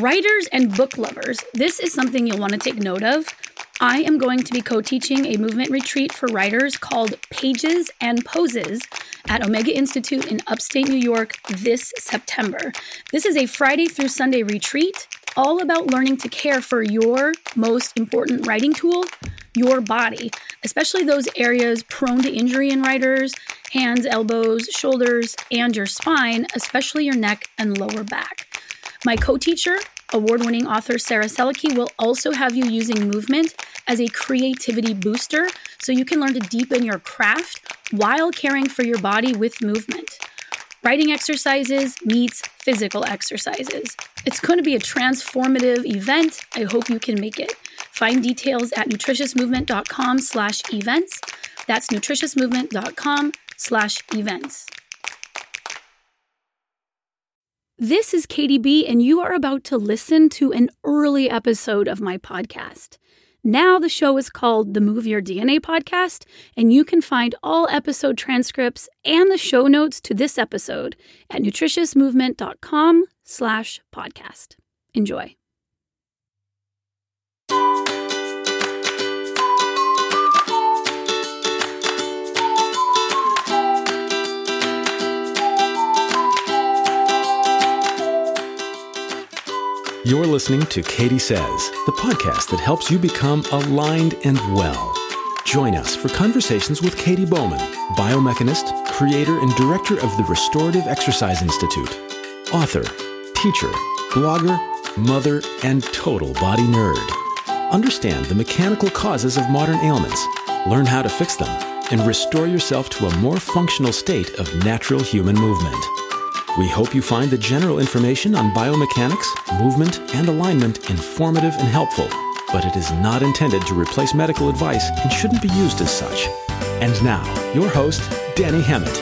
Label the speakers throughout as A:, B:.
A: Writers and book lovers, this is something you'll want to take note of. I am going to be co teaching a movement retreat for writers called Pages and Poses at Omega Institute in upstate New York this September. This is a Friday through Sunday retreat all about learning to care for your most important writing tool, your body, especially those areas prone to injury in writers hands, elbows, shoulders, and your spine, especially your neck and lower back. My co teacher, award winning author Sarah Selecky, will also have you using movement as a creativity booster so you can learn to deepen your craft while caring for your body with movement. Writing exercises meets physical exercises. It's going to be a transformative event. I hope you can make it. Find details at nutritiousmovement.com slash events. That's nutritiousmovement.com slash events. This is Katy B, and you are about to listen to an early episode of my podcast. Now the show is called the Move Your DNA podcast, and you can find all episode transcripts and the show notes to this episode at nutritiousmovement.com slash podcast. Enjoy.
B: You're listening to Katy Says, the podcast that helps you become aligned and well. Join us for conversations with Katy Bowman, biomechanist, creator, and director of the Restorative Exercise Institute, author, teacher, blogger, mother, and total body nerd. Understand the mechanical causes of modern ailments, learn how to fix them, and restore yourself to a more functional state of natural human movement. We hope you find the general information on biomechanics, movement, and alignment informative and helpful, but it is not intended to replace medical advice and shouldn't be used as such. And now, your host, Dani Hemmat.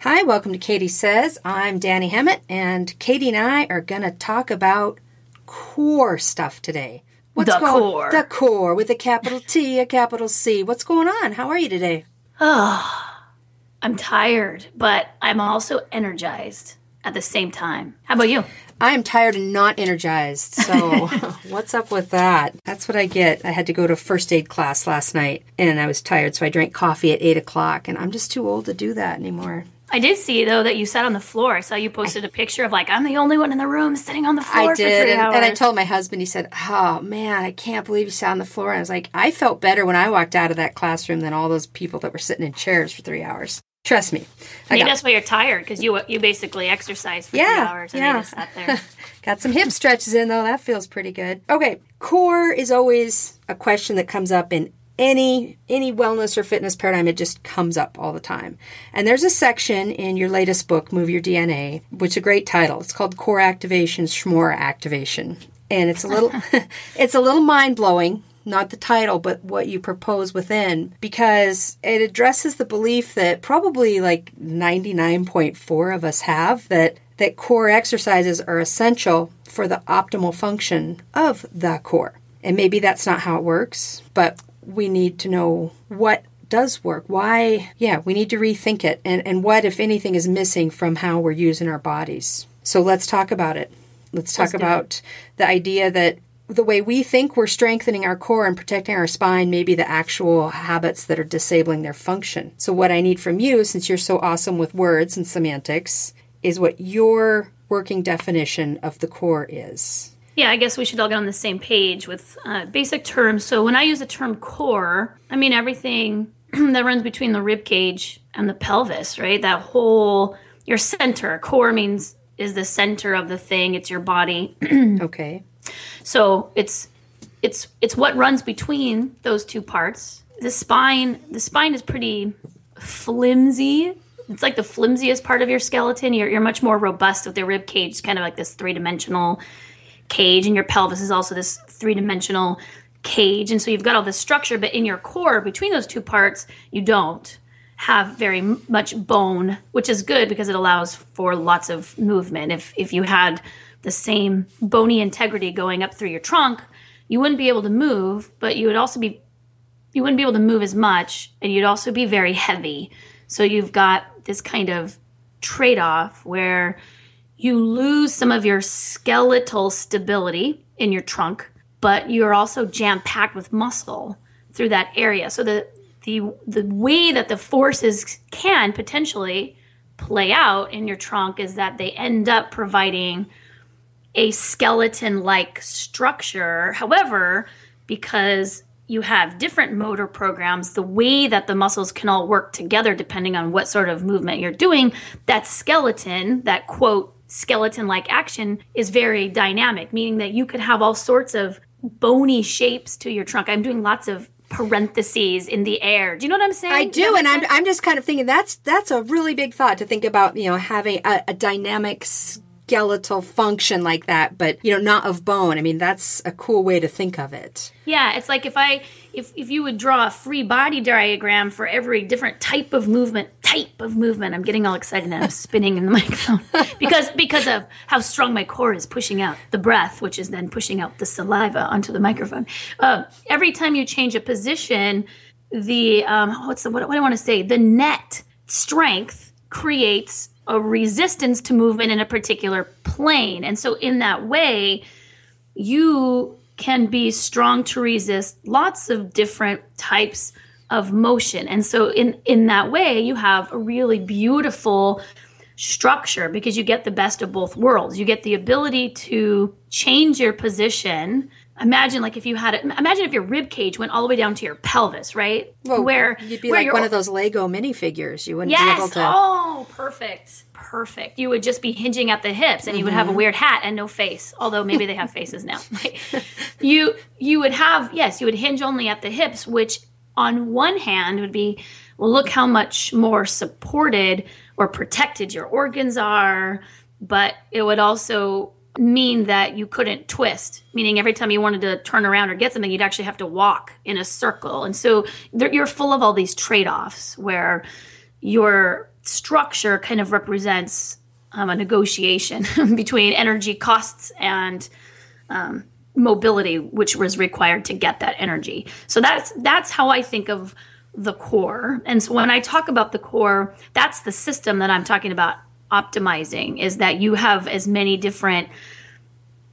C: Hi, welcome to Katy Says. I'm Dani Hemmat, and Katy and I are going to talk about core stuff today.
A: What's the
C: going,
A: core.
C: The core with a capital T, a capital C. What's going on? How are you today?
A: Oh, I'm tired, but I'm also energized at the same time. How about you?
C: I am tired and not energized. So, what's up with that? That's what I get. I had to go to first aid class last night and I was tired, so I drank coffee at 8 o'clock, and I'm just too old to do that anymore.
A: I did see though that you sat on the floor. I saw you posted a picture of like I'm the only one in the room sitting on the floor.
C: I did, and, and, I told my husband. He said, "Oh man, I can't believe you sat on the floor." And I was like, "I felt better when I walked out of that classroom than all those people that were sitting in chairs for three hours." Trust me.
A: I Maybe that's why you're tired because you you basically exercised for
C: yeah,
A: three hours and
C: yeah.
A: just sat there.
C: Got some hip stretches in though. That feels pretty good. Okay, core is always a question that comes up in any any wellness or fitness paradigm it just comes up all the time. And there's a section in your latest book move your dna which is a great title. It's called core activation schmore activation. And it's a little it's a little mind-blowing not the title but what you propose within because it addresses the belief that probably like 99.4 of us have that that core exercises are essential for the optimal function of the core. And maybe that's not how it works but we need to know what does work. Why, yeah, we need to rethink it and, and what, if anything, is missing from how we're using our bodies. So let's talk about it. Let's talk
A: Let's
C: about the idea that the way we think we're strengthening our core and protecting our spine may be the actual habits that are disabling their function. So, what I need from you, since you're so awesome with words and semantics, is what your working definition of the core is.
A: Yeah, I guess we should all get on the same page with uh, basic terms. So when I use the term core, I mean everything that runs between the rib cage and the pelvis, right? That whole your center. Core means is the center of the thing. It's your body.
C: okay.
A: So it's it's it's what runs between those two parts. The spine the spine is pretty flimsy. It's like the flimsiest part of your skeleton. You're you're much more robust with the rib cage, kind of like this three dimensional cage and your pelvis is also this three-dimensional cage. And so you've got all this structure but in your core between those two parts you don't have very much bone which is good because it allows for lots of movement. If if you had the same bony integrity going up through your trunk you wouldn't be able to move but you would also be you wouldn't be able to move as much and you'd also be very heavy. So you've got this kind of trade off where you lose some of your skeletal stability in your trunk, but you're also jam packed with muscle through that area. So the the the way that the forces can potentially play out in your trunk is that they end up providing a skeleton like structure. However, because you have different motor programs, the way that the muscles can all work together, depending on what sort of movement you're doing, that skeleton, that quote, skeleton like action, is very dynamic, meaning that you could have all sorts of bony shapes to your trunk. I'm doing lots of parentheses in the air. Do you know what I'm saying?
C: I do, and I'm, I'm just kind of thinking that's that's a really big thought to think about. You know, having a, a dynamic skeletal function like that, but you know, not of bone. I mean, that's a cool way to think of it.
A: Yeah, it's like if I if if you would draw a free body diagram for every different type of movement, type of movement. I'm getting all excited and I'm spinning in the microphone because because of how strong my core is pushing out the breath, which is then pushing out the saliva onto the microphone. Uh, every time you change a position, the um, what's the what, what do I want to say? The net strength creates a resistance to movement in a particular plane. And so, in that way, you can be strong to resist lots of different types of motion. And so, in, in that way, you have a really beautiful structure because you get the best of both worlds. You get the ability to change your position imagine like if you had it imagine if your rib cage went all the way down to your pelvis right
C: well, where you'd be where like one of those lego minifigures you wouldn't yes! be able to
A: oh perfect perfect you would just be hinging at the hips and mm-hmm. you would have a mm-hmm. weird hat and no face although maybe they have faces now you you would have yes you would hinge only at the hips which on one hand would be well look how much more supported or protected your organs are but it would also mean that you couldn't twist, meaning every time you wanted to turn around or get something, you'd actually have to walk in a circle. And so you're full of all these trade offs where your structure kind of represents um, a negotiation between energy costs and um, mobility, which was required to get that energy. So that's that's how I think of the core. And so when I talk about the core, that's the system that I'm talking about optimizing is that you have as many different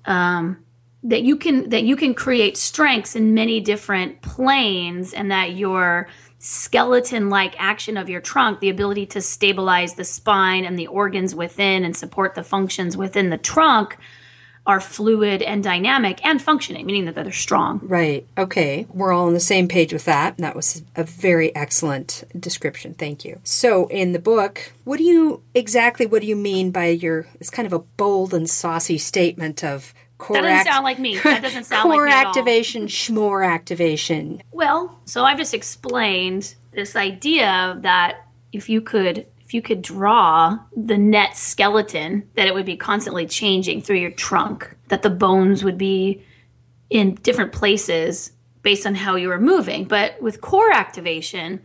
A: um, that you can that you can create strengths in many different planes and that your skeleton like action of your trunk the ability to stabilize the spine and the organs within and support the functions within the trunk are fluid and dynamic and functioning, meaning that they're strong.
C: Right. Okay. We're all on the same page with that. That was a very excellent description. Thank you. So, in the book, what do you exactly what do you mean by your it's kind of a bold and saucy statement of
A: core that doesn't act- sound like me. That doesn't sound
C: core
A: like
C: me activation, schmore activation.
A: Well, so I've just explained this idea that if you could if you could draw the net skeleton, that it would be constantly changing through your trunk, that the bones would be in different places based on how you were moving. But with core activation,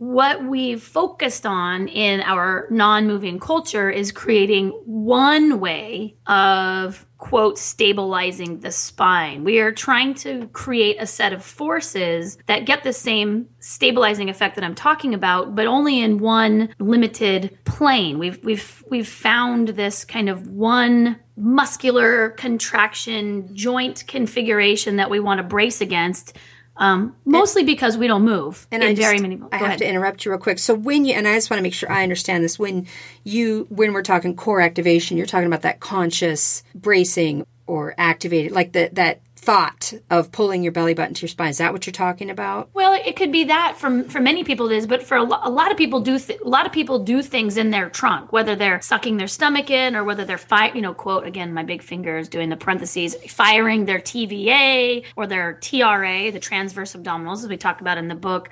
A: what we've focused on in our non moving culture is creating one way of quote, stabilizing the spine. We are trying to create a set of forces that get the same stabilizing effect that I'm talking about, but only in one limited plane. We've we've we've found this kind of one muscular contraction joint configuration that we want to brace against um, mostly because we don't move. And I just, very many.
C: I have ahead. to interrupt you real quick. So when you and I just want to make sure I understand this. When you when we're talking core activation, you're talking about that conscious bracing or activated, like the that thought of pulling your belly button to your spine. Is that what you're talking about?
A: Well, it could be that from for many people it is, but for a, lo- a lot of people do th- a lot of people do things in their trunk, whether they're sucking their stomach in or whether they're fi- you know, quote again, my big fingers doing the parentheses, firing their TVA or their TRA, the transverse abdominals, as we talk about in the book,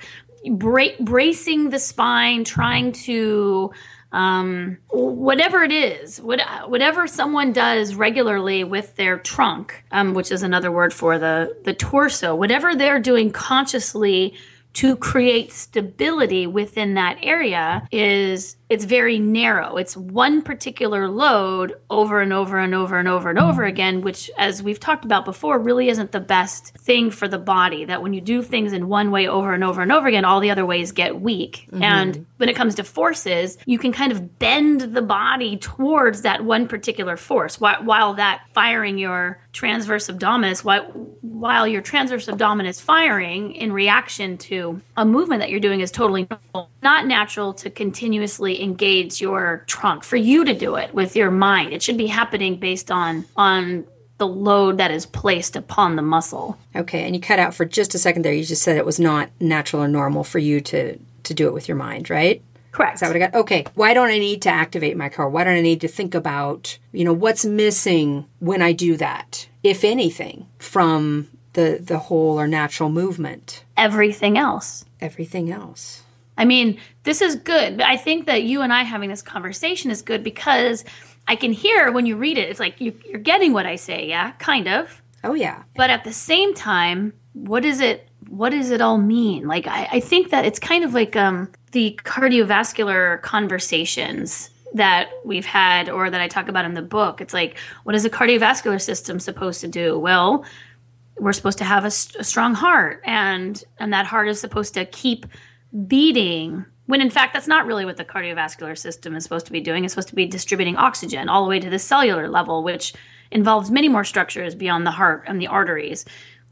A: bra- bracing the spine, trying to um, whatever it is, what, whatever someone does regularly with their trunk, um, which is another word for the the torso, whatever they're doing consciously to create stability within that area is it's very narrow. It's one particular load over and over and over and over and over again, which, as we've talked about before, really isn't the best thing for the body. That when you do things in one way over and over and over again, all the other ways get weak. Mm-hmm. And when it comes to forces, you can kind of bend the body towards that one particular force while, while that firing your transverse abdominis, while, while your transverse abdominis firing in reaction to a movement that you're doing is totally not natural to continuously engage your trunk. For you to do it with your mind it should be happening based on on the load that is placed upon the muscle.
C: Okay and you cut out for just a second there. You just said it was not natural or normal for you to to do it with your mind right
A: Correct.
C: Is that what I got? Okay. Why don't I need to activate my core? Why don't I need to think about, you know, what's missing when I do that, if anything, from the the whole or natural movement?
A: Everything else.
C: Everything else.
A: I mean, this is good. I think that you and I having this conversation is good because I can hear when you read it, it's like you, you, are getting what I say, yeah, kind of.
C: Oh yeah.
A: But at the same time, what is it? What does it all mean? Like, I, I think that it's kind of like um, the cardiovascular conversations that we've had or that I talk about in the book. It's like, what is the cardiovascular system supposed to do? Well, we're supposed to have a, a strong heart, and and that heart is supposed to keep beating when in fact that's not really what the cardiovascular system is supposed to be doing it's supposed to be distributing oxygen all the way to the cellular level which involves many more structures beyond the heart and the arteries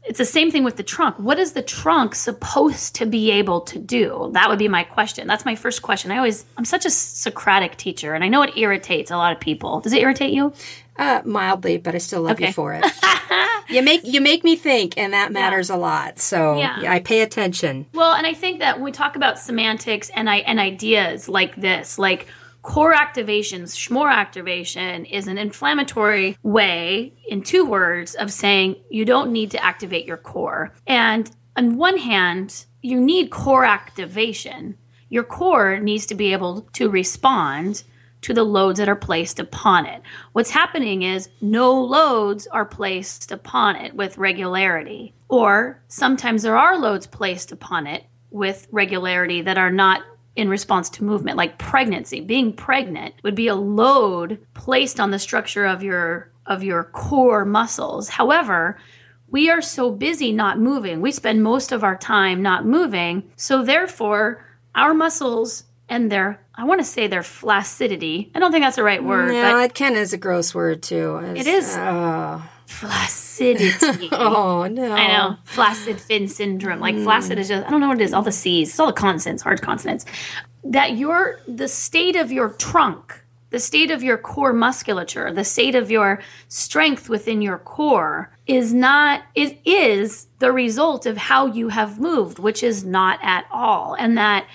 A: it's the same thing with the trunk what is the trunk supposed to be able to do that would be my question that's my first question i always i'm such a socratic teacher and i know it irritates a lot of people does it irritate you
C: uh, mildly, but I still love okay. you for it. you make you make me think, and that matters yeah. a lot. So yeah. I pay attention.
A: Well, and I think that when we talk about semantics and I and ideas like this, like core activation, schmore activation is an inflammatory way, in two words, of saying you don't need to activate your core. And on one hand, you need core activation. Your core needs to be able to respond to the loads that are placed upon it. What's happening is no loads are placed upon it with regularity, or sometimes there are loads placed upon it with regularity that are not in response to movement like pregnancy being pregnant would be a load placed on the structure of your of your core muscles however we are so busy not moving we spend most of our time not moving so therefore our muscles and their I want to say their flaccidity. I don't think that's the right word.
C: No, but it of is a gross word too.
A: It's, it is. Uh, flaccidity.
C: oh no!
A: I know flaccid fin syndrome. Like mm. flaccid is just I don't know what it is. All the C's, it's all the consonants, hard consonants. That your the state of your trunk, the state of your core musculature, the state of your strength within your core is not it is the result of how you have moved, which is not at all, and that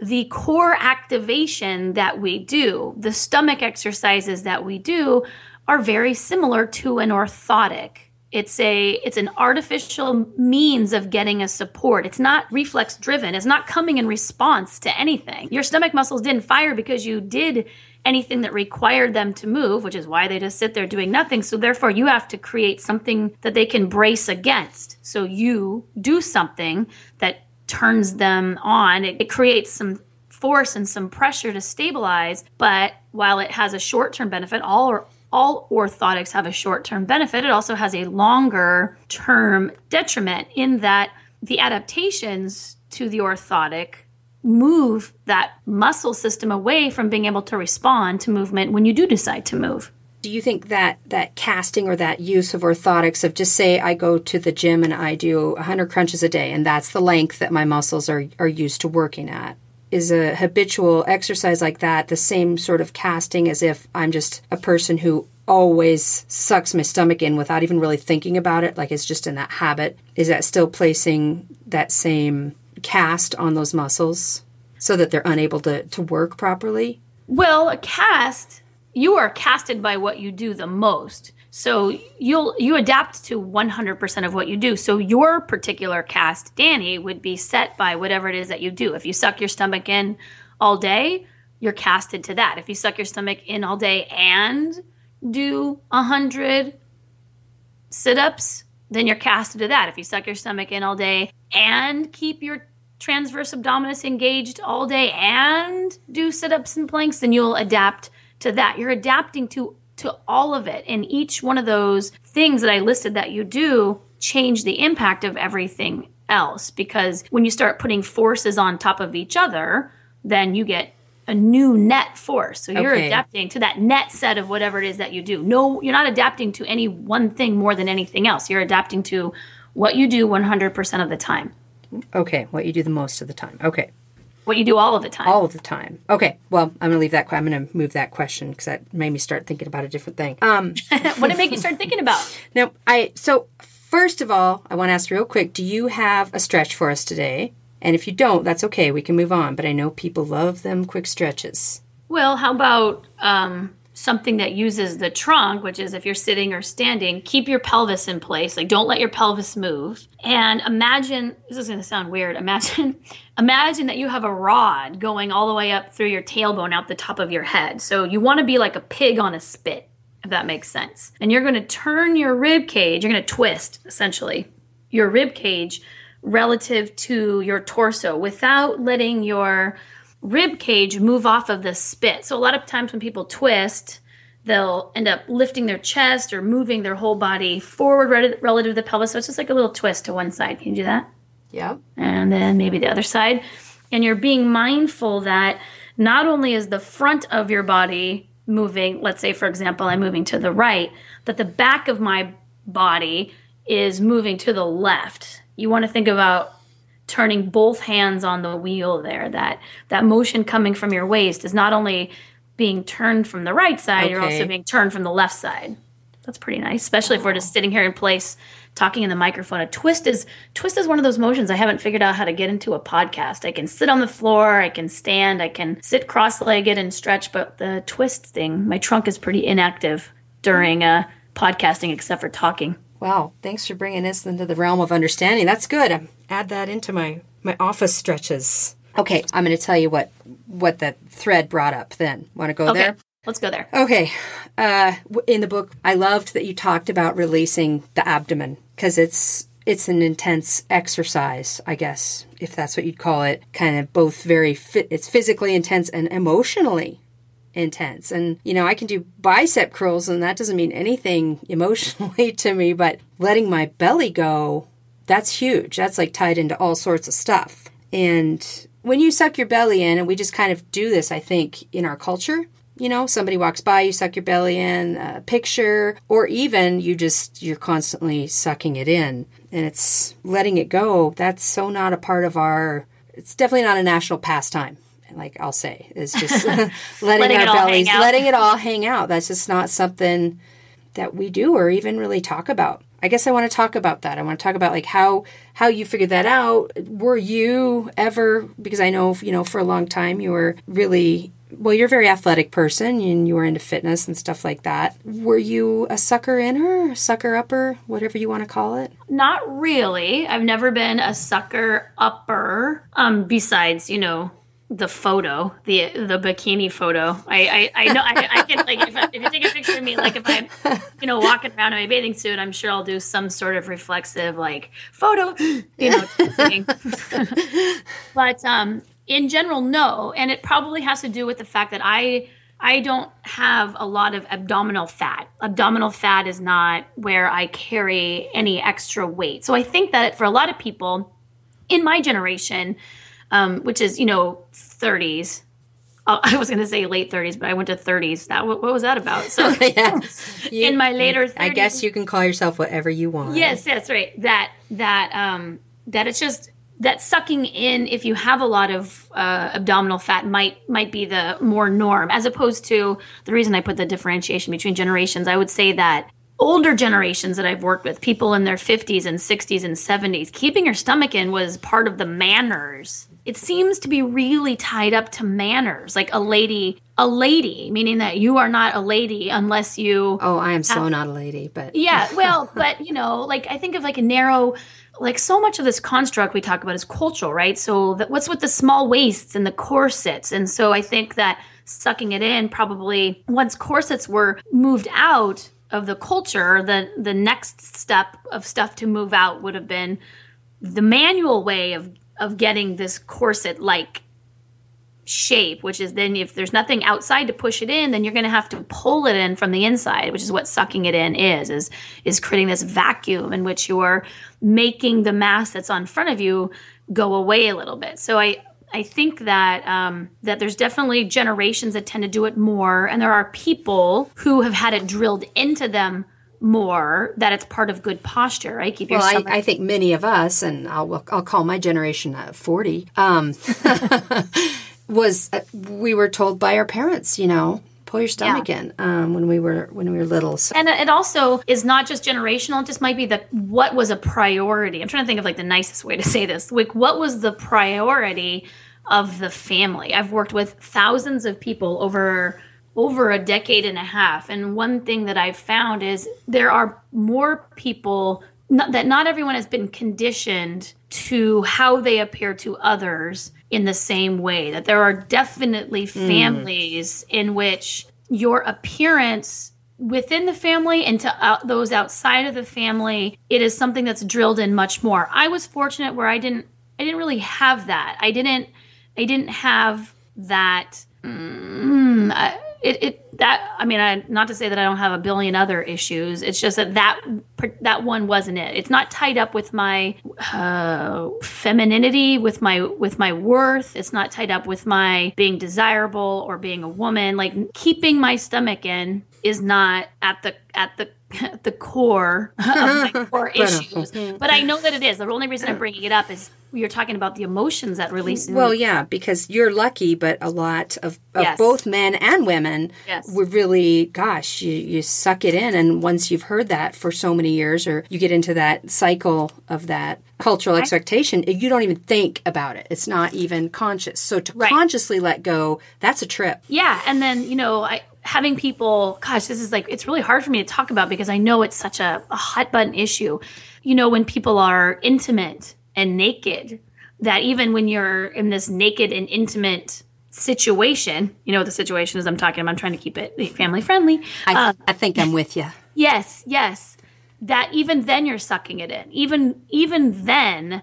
A: the core activation that we do, the stomach exercises that we do, are very similar to an orthotic. It's a it's an artificial means of getting a support. It's not reflex driven. It's not coming in response to anything. Your stomach muscles didn't fire because you did anything that required them to move, which is why they just sit there doing nothing. So therefore you have to create something that they can brace against. So you do something that turns them on. It, it creates some force and some pressure to stabilize. But while it has a short term benefit, all all orthotics have a short term benefit. It also has a longer term detriment in that the adaptations to the orthotic move that muscle system away from being able to respond to movement when you do decide to move
C: do you think that that casting or that use of orthotics of just say I go to the gym and I do 100 crunches a day and that's the length that my muscles are are used to working at is a habitual exercise like that the same sort of casting as if I'm just a person who always sucks my stomach in without even really thinking about it like it's just in that habit is that still placing that same cast on those muscles so that they're unable to, to work properly
A: well a cast you are casted by what you do the most. So you'll you adapt to 100% of what you do. So your particular cast, Dani, would be set by whatever it is that you do. If you suck your stomach in all day, you're casted to that. If you suck your stomach in all day and do 100 sit-ups, then you're casted to that. If you suck your stomach in all day and keep your transverse abdominis engaged all day and do sit-ups and planks, then you'll adapt to that. You're adapting to to all of it. And each one of those things that I listed that you do change the impact of everything else because when you start putting forces on top of each other, then you get a new net force. So you're
C: Okay.
A: adapting to that net set of whatever it is that you do. No, you're not adapting to any one thing more than anything else. You're adapting to what you do 100% of the time.
C: Okay, what you do the most of the time. Okay,
A: What you do all of the time.
C: all of the time. Okay, well, I'm gonna leave that. I'm gonna move that question because that made me start thinking about a different thing. Um,
A: what did it make you start thinking about?
C: now, I so first of all, I want to ask real quick: Do you have a stretch for us today? And if you don't, that's okay. We can move on. But I know people love them quick stretches.
A: Well, how about um, something that uses the trunk, which is if you're sitting or standing, keep your pelvis in place. Like, don't let your pelvis move. And imagine this is going to sound weird. Imagine, imagine that you have a rod going all the way up through your tailbone out the top of your head. So you want to be like a pig on a spit, if that makes sense. And you're going to turn your rib cage. You're going to twist essentially your rib cage relative to your torso without letting your rib cage move off of the spit. So a lot of times when people twist, they'll end up lifting their chest or moving their whole body forward relative to the pelvis. So it's just like a little twist to one side. Can you do that?
C: Yeah.
A: and then maybe the other side. And you're being mindful that not only is the front of your body moving, let's say, for example, I'm moving to the right, that the back of my body is moving to the left. You want to think about turning both hands on the wheel there that that motion coming from your waist is not only being turned from the right side you're also being turned from the left side. That's pretty nice especially if we're just sitting here in place talking in the microphone. A twist is twist is one of those motions i haven't figured out how to get into a podcast. I can sit on the floor i can stand i can sit cross-legged and stretch but the twist thing my trunk is pretty inactive during uh, podcasting except for talking
C: Wow. Thanks for bringing us into the realm of understanding. That's good. Add that into my my office stretches. Okay, I'm going to tell you what what that thread brought up. Then want to go
A: okay
C: there?
A: let's go there
C: Okay. Uh, in the book, I loved that you talked about releasing the abdomen because it's it's an intense exercise, I guess, if that's what you'd call it. Kind of both very fit. It's physically intense and emotionally intense. And you know, I can do bicep curls, and that doesn't mean anything emotionally to me. But letting my belly go, that's huge. That's like tied into all sorts of stuff. And when you suck your belly in, and we just kind of do this, I think, in our culture. You know, somebody walks by, you suck your belly in, a picture, or even you just, you're constantly sucking it in and it's letting it go. That's so not a part of our, it's definitely not a national pastime. Like I'll say, is just letting,
A: Letting
C: our
A: it all hang
C: bellies, letting it all hang out. That's just not something that we do or even really talk about. I guess I want to talk about that. I want to talk about like how how you figured that out. Were you ever because I know you know for a long time you were really well you're a very athletic person and you were into fitness and stuff like that. Were you a sucker inner, sucker upper, whatever you want to call it?
A: Not really. I've never been a sucker upper. Um, besides, you know, the photo, the the bikini photo. I I, I know I, I can like if, I, if you take a picture of me, like if I'm, you know, walking around in my bathing suit, I'm sure I'll do some sort of reflexive like photo, you know, but um, in general, no. And it probably has to do with the fact that I I don't have a lot of abdominal fat. Abdominal fat is not where I carry any extra weight. So I think that for a lot of people in my generation, um, which is you know 30s. uh, I was going to say late 30s, but I went to 30s. That what, what was that about? So
C: yeah.
A: in my later 30s,
C: I guess you can call yourself whatever you want.
A: Yes, that's right. That that um that it's just that sucking in if you have a lot of uh, abdominal fat might might be the more norm as opposed to the reason I put the differentiation between generations. I would say that older generations that I've worked with, people in their 50s and 60s and 70s, keeping your stomach in was part of the manners. It seems to be really tied up to manners. Like a lady, a lady, meaning that you are not a lady unless you
C: Oh, I am so not a lady, but
A: yeah, well, but you know, like I think of like a narrow, like so much of this construct we talk about is cultural, right? So that, what's with the small waists and the corsets? And so I think that sucking it in probably once corsets were moved out of the culture, the the next step of stuff to move out would have been the manual way of of getting this corset like shape, which is then if there's nothing outside to push it in, then you're going to have to pull it in from the inside, which is what sucking it in is is is creating this vacuum in which you're making the mass that's on front of you go away a little bit. So I I think that um, that there's definitely generations that tend to do it more, and there are people who have had it drilled into them more that it's part of good posture, right?
C: Keep well, I, I, think many of us, and I'll I'll call my generation uh, forty. Um, was uh, we were told by our parents, you know, pull your stomach yeah. in um, when we were when we were little. So.
A: And it also is not just generational; it just might be the what was a priority. I'm trying to think of like the nicest way to say this. Like, what was the priority of the family? I've worked with thousands of people over over a decade and a half, and one thing that I've found is there are more people not, that not everyone has been conditioned to how they appear to others in the same way. That there are definitely hmm. families mm. in which your appearance within the family and to out, those outside of the family, it is something that's drilled in much more. I was fortunate where I didn't I didn't really have that. I didn't I didn't have that. Mm, I, it, it that I mean, I, not to say that I don't have a billion other issues. It's just that that that one wasn't it. It's not tied up with my uh, femininity, with my with my worth. It's not tied up with my being desirable or being a woman. Like keeping my stomach in is not at the at the the core of my core issues. But I know that it is. The only reason I'm bringing it up is you're talking about the emotions that release.
C: Well, yeah, because you're lucky, but a lot of, of yes. both men and women
A: yes.
C: Would really, gosh, you, you suck it in. And once you've heard that for so many years, or you get into that cycle of that cultural expectation, you don't even think about it. It's not even conscious. So to right. consciously let go, that's a trip.
A: Yeah. And then, you know, I, having people, gosh, this is like, it's really hard for me to talk about because I know it's such a, a hot button issue. You know, when people are intimate and naked, that even when you're in this naked and intimate situation, you know what the situation is I'm talking about, I'm trying to keep it family friendly.
C: I, uh, I think I'm with you.
A: Yes, yes. That even then you're sucking it in. Even even then,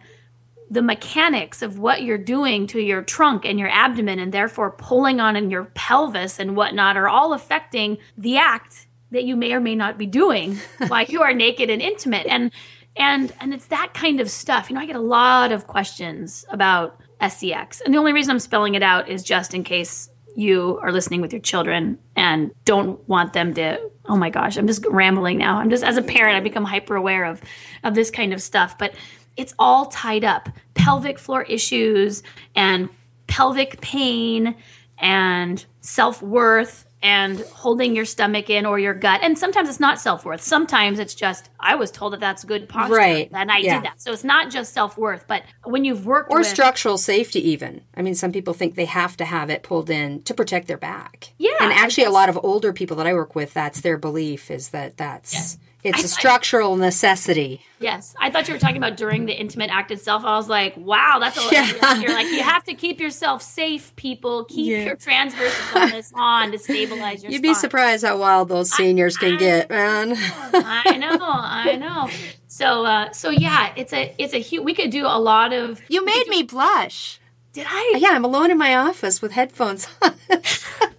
A: the mechanics of what you're doing to your trunk and your abdomen and therefore pulling on in your pelvis and whatnot are all affecting the act that you may or may not be doing while you are naked and intimate and and and it's that kind of stuff you know i get a lot of questions about sex and the only reason i'm spelling it out is just in case you are listening with your children and don't want them to oh my gosh i'm just rambling now. I'm just as a parent i become hyper aware of of this kind of stuff. But it's all tied up. Pelvic floor issues and pelvic pain and self-worth and holding your stomach in or your gut. And sometimes it's not self-worth. Sometimes it's just i was told that that's good posture
C: right.
A: and i yeah. did that. So it's not just self-worth but when you've worked
C: or
A: with,
C: structural safety even. I mean some people think they have to have it pulled in to protect their back.
A: Yeah
C: and actually a lot of older people that i work with that's their belief is that that's yeah it's I, a structural necessity.
A: Yes, I thought you were talking about during the intimate act itself. I was like, wow, that's a yeah. You're like, you have to keep yourself safe, people. Keep yeah. your transverse abdominis on to stabilize your.
C: You'd spine. be surprised how wild those seniors I, can get, man.
A: I know, I know. So, uh, so yeah, it's a, it's a huge. We could do a lot of.
C: You made do, me blush.
A: Did I?
C: Yeah, I'm alone in my office with headphones on.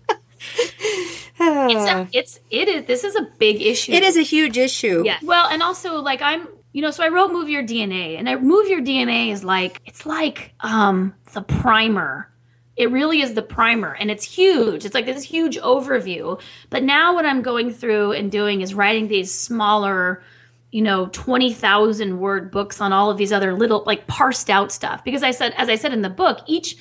A: it's a, it's it is this is a big issue.
C: It is a huge issue.
A: Yeah. Well, and also like I'm you know, so I wrote Move Your DNA, and I Move Your DNA is like it's like um the primer. It really is the primer, and it's huge. It's like this huge overview. But now what I'm going through and doing is writing these smaller, you know, twenty thousand word books on all of these other little like parsed out stuff. Because I said, as I said in the book, each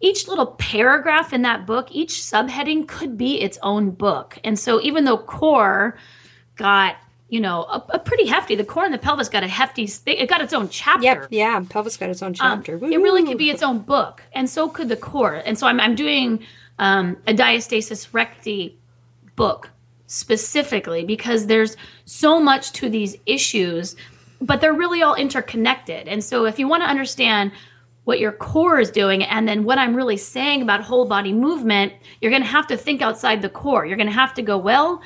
A: each little paragraph in that book, each subheading could be its own book. And so even though core got you know, a, a, pretty hefty. The core and the pelvis got a hefty. It got its own chapter.
C: Yep, yeah, pelvis got its own um, chapter.
A: Um, it really could be its own book, and so could the core. And so I'm, I'm doing um, a diastasis recti book specifically because there's so much to these issues, but they're really all interconnected. And so if you want to understand what your core is doing and then what I'm really saying about whole body movement, you're going to have to think outside the core. You're going to have to go, well,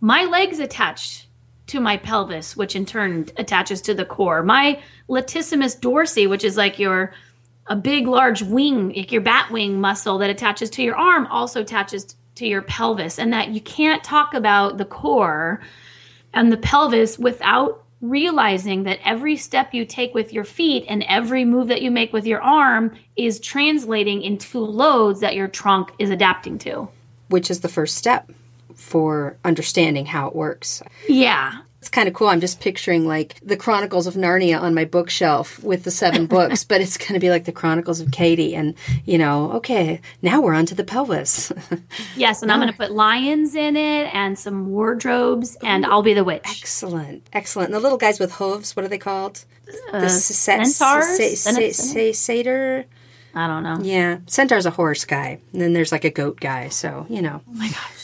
A: my legs attached to my pelvis, which in turn attaches to the core. My latissimus dorsi, which is like your a big, large wing, like your bat wing muscle that attaches to your arm, also attaches to your pelvis, and that you can't talk about the core and the pelvis without realizing that every step you take with your feet and every move that you make with your arm is translating into loads that your trunk is adapting to.
C: Which is the first step for understanding how it works.
A: Yeah.
C: It's kind of cool. I'm just picturing like the Chronicles of Narnia on my bookshelf with the seven books, but it's going to be like the Chronicles of Katy. And, you know, okay, now we're on to the pelvis.
A: yes, and I'm going to put lions in it and some wardrobes, and I'll be the witch.
C: Excellent. Excellent. And the little guys with hooves, what are they called?
A: Uh, the centaurs?
C: Satyr?
A: I don't know.
C: Yeah. Centaur's a horse guy. And then there's like a goat guy. So, you know.
A: Oh my gosh.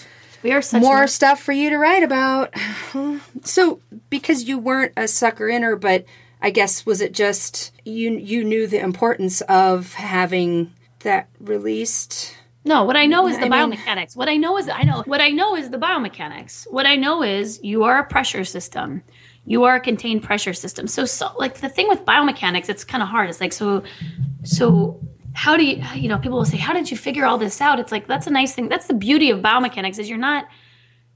A: We are such
C: more stuff for you to write about. So, because you weren't a sucker inner, but I guess was it just you you knew the importance of having that released?
A: No, what I know is the I biomechanics. Mean, what I know is I know what I know is the biomechanics. What I know is you are a pressure system. You are a contained pressure system. So so like the thing with biomechanics, it's kind of hard. It's like so so how do you you know people will say how did you figure all this out? It's like that's a nice thing. That's the beauty of biomechanics is you're not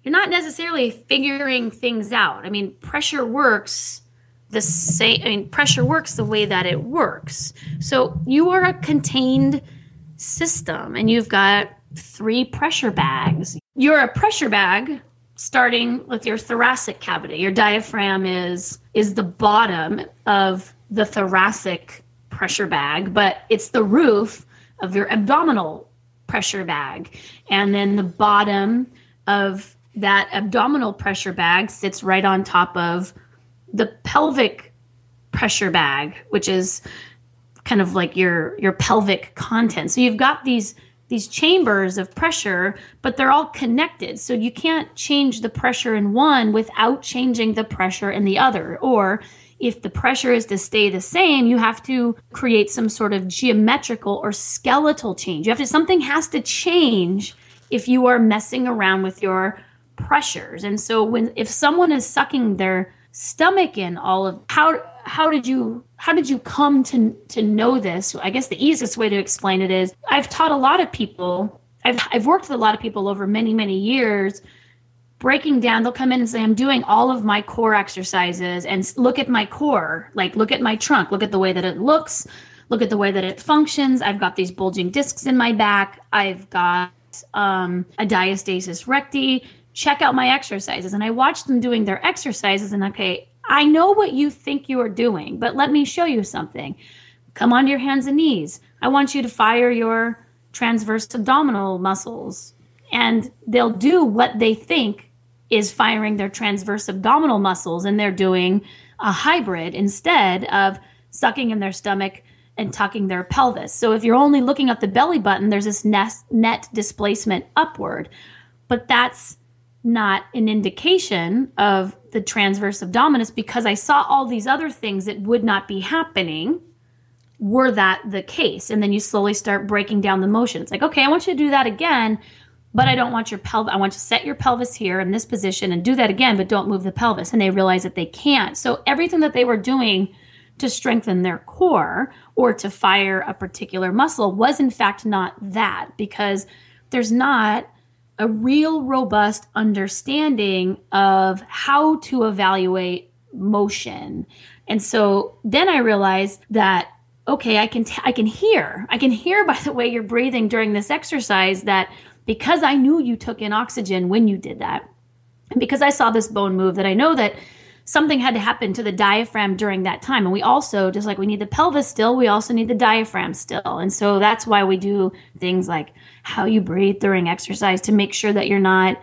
A: you're not necessarily figuring things out. I mean pressure works the same i mean pressure works the way that it works. So you are a contained system and you've got three pressure bags. You're a pressure bag starting with your thoracic cavity. Your diaphragm is is the bottom of the thoracic pressure bag, but it's the roof of your abdominal pressure bag. And then the bottom of that abdominal pressure bag sits right on top of the pelvic pressure bag, which is kind of like your your pelvic content. So you've got these these chambers of pressure, but they're all connected. So you can't change the pressure in one without changing the pressure in the other. Or if the pressure is to stay the same, you have to create some sort of geometrical or skeletal change. You have to something has to change if you are messing around with your pressures. And so when if someone is sucking their stomach in all of how how did you how did you come to to know this? I guess the easiest way to explain it is I've taught a lot of people I've I've worked with a lot of people over many many years breaking down they'll come in and say i'm doing all of my core exercises and look at my core like look at my trunk look at the way that it looks look at the way that it functions i've got these bulging discs in my back i've got um, a diastasis recti check out my exercises. And i watch them doing their exercises and okay i know what you think you are doing but let me show you something. Come on your hands and knees. I want you to fire your transverse abdominal muscles. And they'll do what they think is firing their transverse abdominal muscles and they're doing a hybrid instead of sucking in their stomach and tucking their pelvis. So if you're only looking at the belly button, there's this net, net displacement upward. But that's not an indication of the transverse abdominis because I saw all these other things that would not be happening were that the case. And then you slowly start breaking down the motion. It's like, okay, I want you to do that again but I don't want your pelvis. I want to set your pelvis here in this position and do that again, but don't move the pelvis. And they realize that they can't. So everything that they were doing to strengthen their core or to fire a particular muscle was in fact not that because there's not a real robust understanding of how to evaluate motion. And so then I realized that okay, I can t- I can hear. I can hear by the way you're breathing during this exercise that because I knew you took in oxygen when you did that, and because I saw this bone move, that I know that something had to happen to the diaphragm during that time. And we also, just like we need the pelvis still, we also need the diaphragm still. And so that's why we do things like how you breathe during exercise to make sure that you're not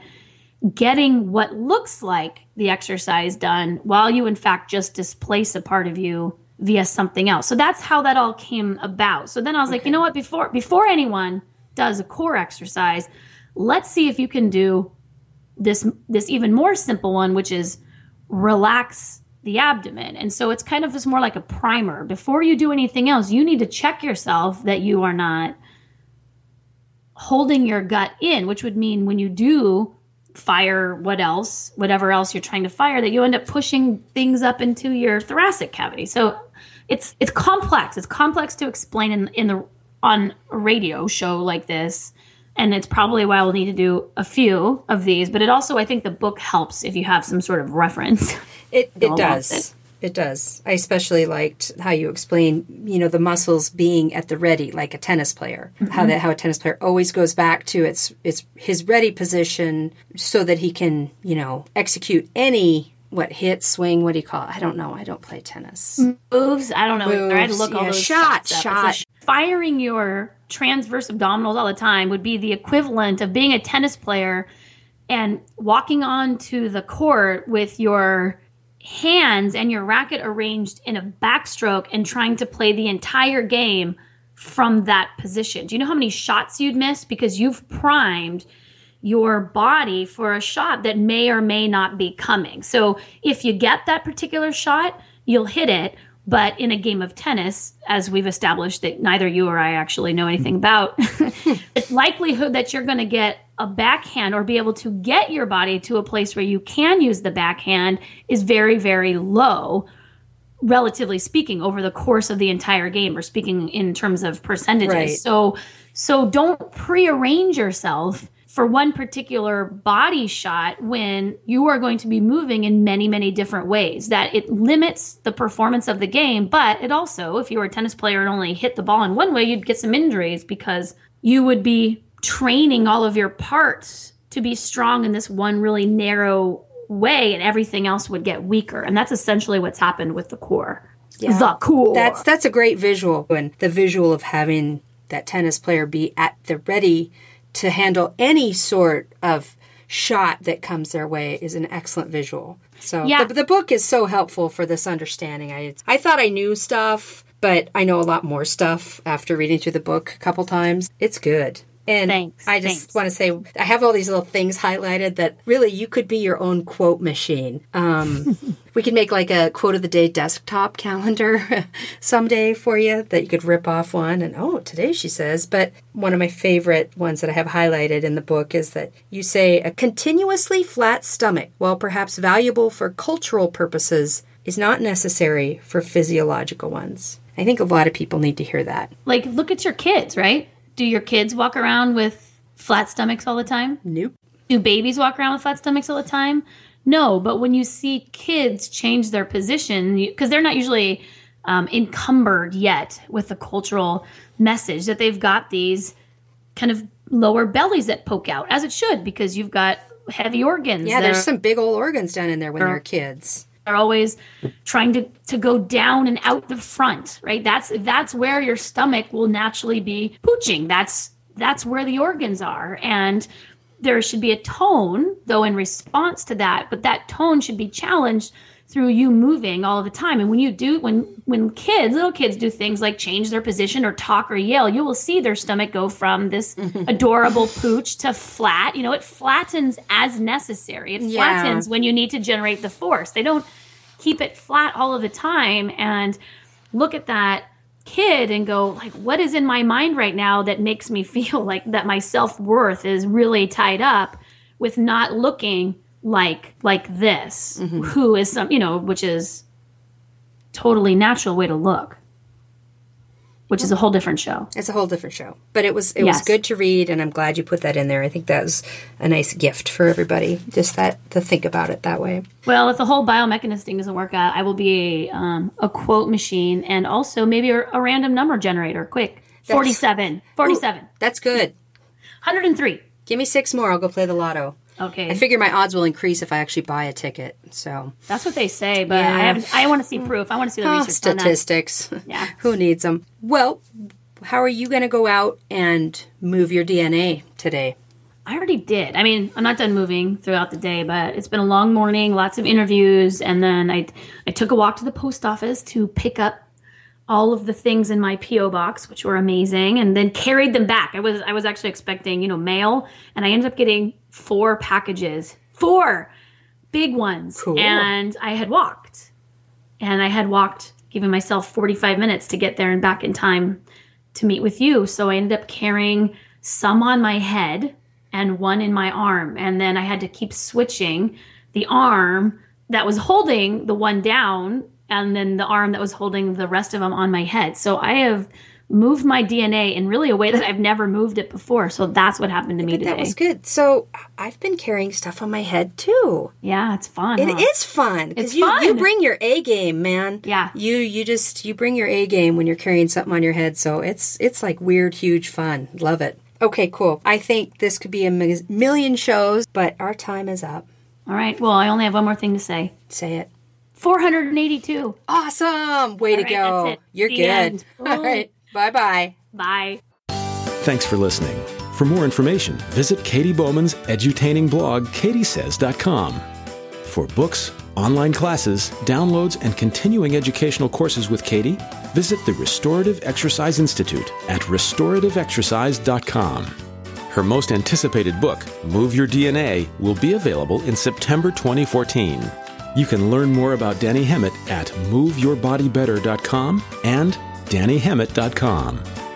A: getting what looks like the exercise done while you, in fact, just displace a part of you via something else. So that's how that all came about. So then I was okay. like, you know what, before before anyone does a core exercise, let's see if you can do this this even more simple one, which is relax the abdomen. And so it's kind of just more like a primer. Before you do anything else, you need to check yourself that you are not holding your gut in, which would mean when you do fire what else, whatever else you're trying to fire, that you end up pushing things up into your thoracic cavity. So it's it's complex. It's complex to explain in in the on a radio show like this. And it's probably why we'll need to do a few of these, but it also I think the book helps if you have some sort of reference.
C: It it does. It. it does. I especially liked how you explain, you know, the muscles being at the ready, like a tennis player. Mm-hmm. How that how a tennis player always goes back to its its his ready position so that he can, you know, execute any what hit swing what do you call it i don't know i don't play tennis
A: moves i don't know
C: Moves,
A: i had to look all
C: yeah,
A: those
C: shot,
A: shots
C: shot.
A: Firing your transverse abdominals all the time would be the equivalent of being a tennis player and walking onto the court with your hands and your racket arranged in a backstroke and trying to play the entire game from that position. Do you know how many shots you'd miss because you've primed your body for a shot that may or may not be coming. So if you get that particular shot, you'll hit it. But in a game of tennis, as we've established that neither you or I actually know anything hmm. about, the likelihood that you're going to get a backhand or be able to get your body to a place where you can use the backhand is very, very low, relatively speaking, over the course of the entire game, or speaking in terms of percentages.
C: Right.
A: So, so don't prearrange yourself for one particular body shot when you are going to be moving in many, many different ways. That it limits the performance of the game, but it also, if you were a tennis player and only hit the ball in one way, you'd get some injuries because you would be training all of your parts to be strong in this one really narrow way, and everything else would get weaker. And that's essentially what's happened with the core. The core.
C: That's that's a great visual, and the visual of having that tennis player be at the ready to handle any sort of shot that comes their way is an excellent visual. So
A: Yeah.
C: the, the book is so helpful for this understanding. I I thought I knew stuff, but I know a lot more stuff after reading through the book a couple times. It's good. And
A: Thanks,
C: I just
A: thanks.
C: want to say I have all these little things highlighted that really you could be your own quote machine. Um, we could make like a quote of the day desktop calendar someday for you that you could rip off one and oh today she says. But one of my favorite ones that I have highlighted in the book is that you say a continuously flat stomach, while perhaps valuable for cultural purposes, is not necessary for physiological ones. I think a lot of people need to hear that.
A: like, look at your kids, right? Do your kids walk around with flat stomachs all the time?
C: Nope.
A: Do babies walk around with flat stomachs all the time? No, but when you see kids change their position, because they're not usually um, encumbered yet with the cultural message that they've got these kind of lower bellies that poke out, as it should, because you've got heavy organs.
C: Yeah, there's some big old organs down in there when they're kids.
A: Are always trying to, to go down and out the front, right? That's that's where your stomach will naturally be pooching. That's that's where the organs are. And there should be a tone, though, in response to that, but that tone should be challenged through you moving all the time. And when you do, when when kids, little kids do things like change their position or talk or yell, you will see their stomach go from this adorable pooch to flat. You know, it flattens as necessary. It
C: Yeah.
A: flattens when you need to generate the force. They don't keep it flat all of the time and look at that kid and go like what is in my mind right now that makes me feel like that my self-worth is really tied up with not looking like like this who is some you know which is totally natural way to look which is a whole different show
C: It's a whole different show. But it was it was good to read and I'm glad you put that in there. I think that was a nice gift for everybody. Just that to think about it that way.
A: Well, if the whole biomechanist thing doesn't work out, I will be a, um, a quote machine and also maybe a, a random number generator. Quick. 47. 47.
C: That's good.
A: 103.
C: Give me six more, I'll go play the lotto.
A: Okay.
C: I figure my odds will increase if I actually buy a ticket. So
A: That's what they say, but
C: Yeah.
A: I have, I want to see proof. I want to see the
C: Ah,
A: research
C: statistics.
A: Yeah.
C: Who needs them? Well, how are you going to go out and move your DNA today?
A: I already did. I mean, I'm not done moving throughout the day, but it's been a long morning, lots of interviews, and then I I took a walk to the post office to pick up all of the things in my PO box, which were amazing, and then carried them back. I was I was actually expecting, you know, mail, and I ended up getting four packages. Four big ones.
C: Cool.
A: And I had walked. And I had walked, giving myself 45 minutes to get there and back in time to meet with you. So I ended up carrying some on my head and one in my arm. And then I had to keep switching the arm that was holding the one down and then the arm that was holding the rest of them on my head. So I have moved my DNA in really a way that I've never moved it before. So that's what happened to me
C: But
A: today.
C: that was good. So I've been carrying stuff on my head too.
A: Yeah, it's fun.
C: It
A: huh?
C: is fun
A: It's
C: you you bring your A game, man.
A: Yeah.
C: You you just you bring your A game when you're carrying something on your head. So it's it's like weird, huge fun. Love it. Okay, cool. I think this could be a million shows, but our time is up.
A: All right. Well, I only have one more thing to say.
C: Say it.
A: 482.
C: Awesome. Way to
A: right,
C: go. You're
A: The
C: good.
A: end.
C: All right. Bye bye.
A: Bye.
B: Thanks for listening. For more information, visit Katy Bowman's edutaining blog, katysays.com. For books, online classes, downloads, and continuing educational courses with Katy, visit the Restorative Exercise Institute at restorativeexercise.com. Her most anticipated book, Move Your DNA, will be available in September 2014. You can learn more about Dani Hemmat at moveyourbodybetter.com and danihemmat.com.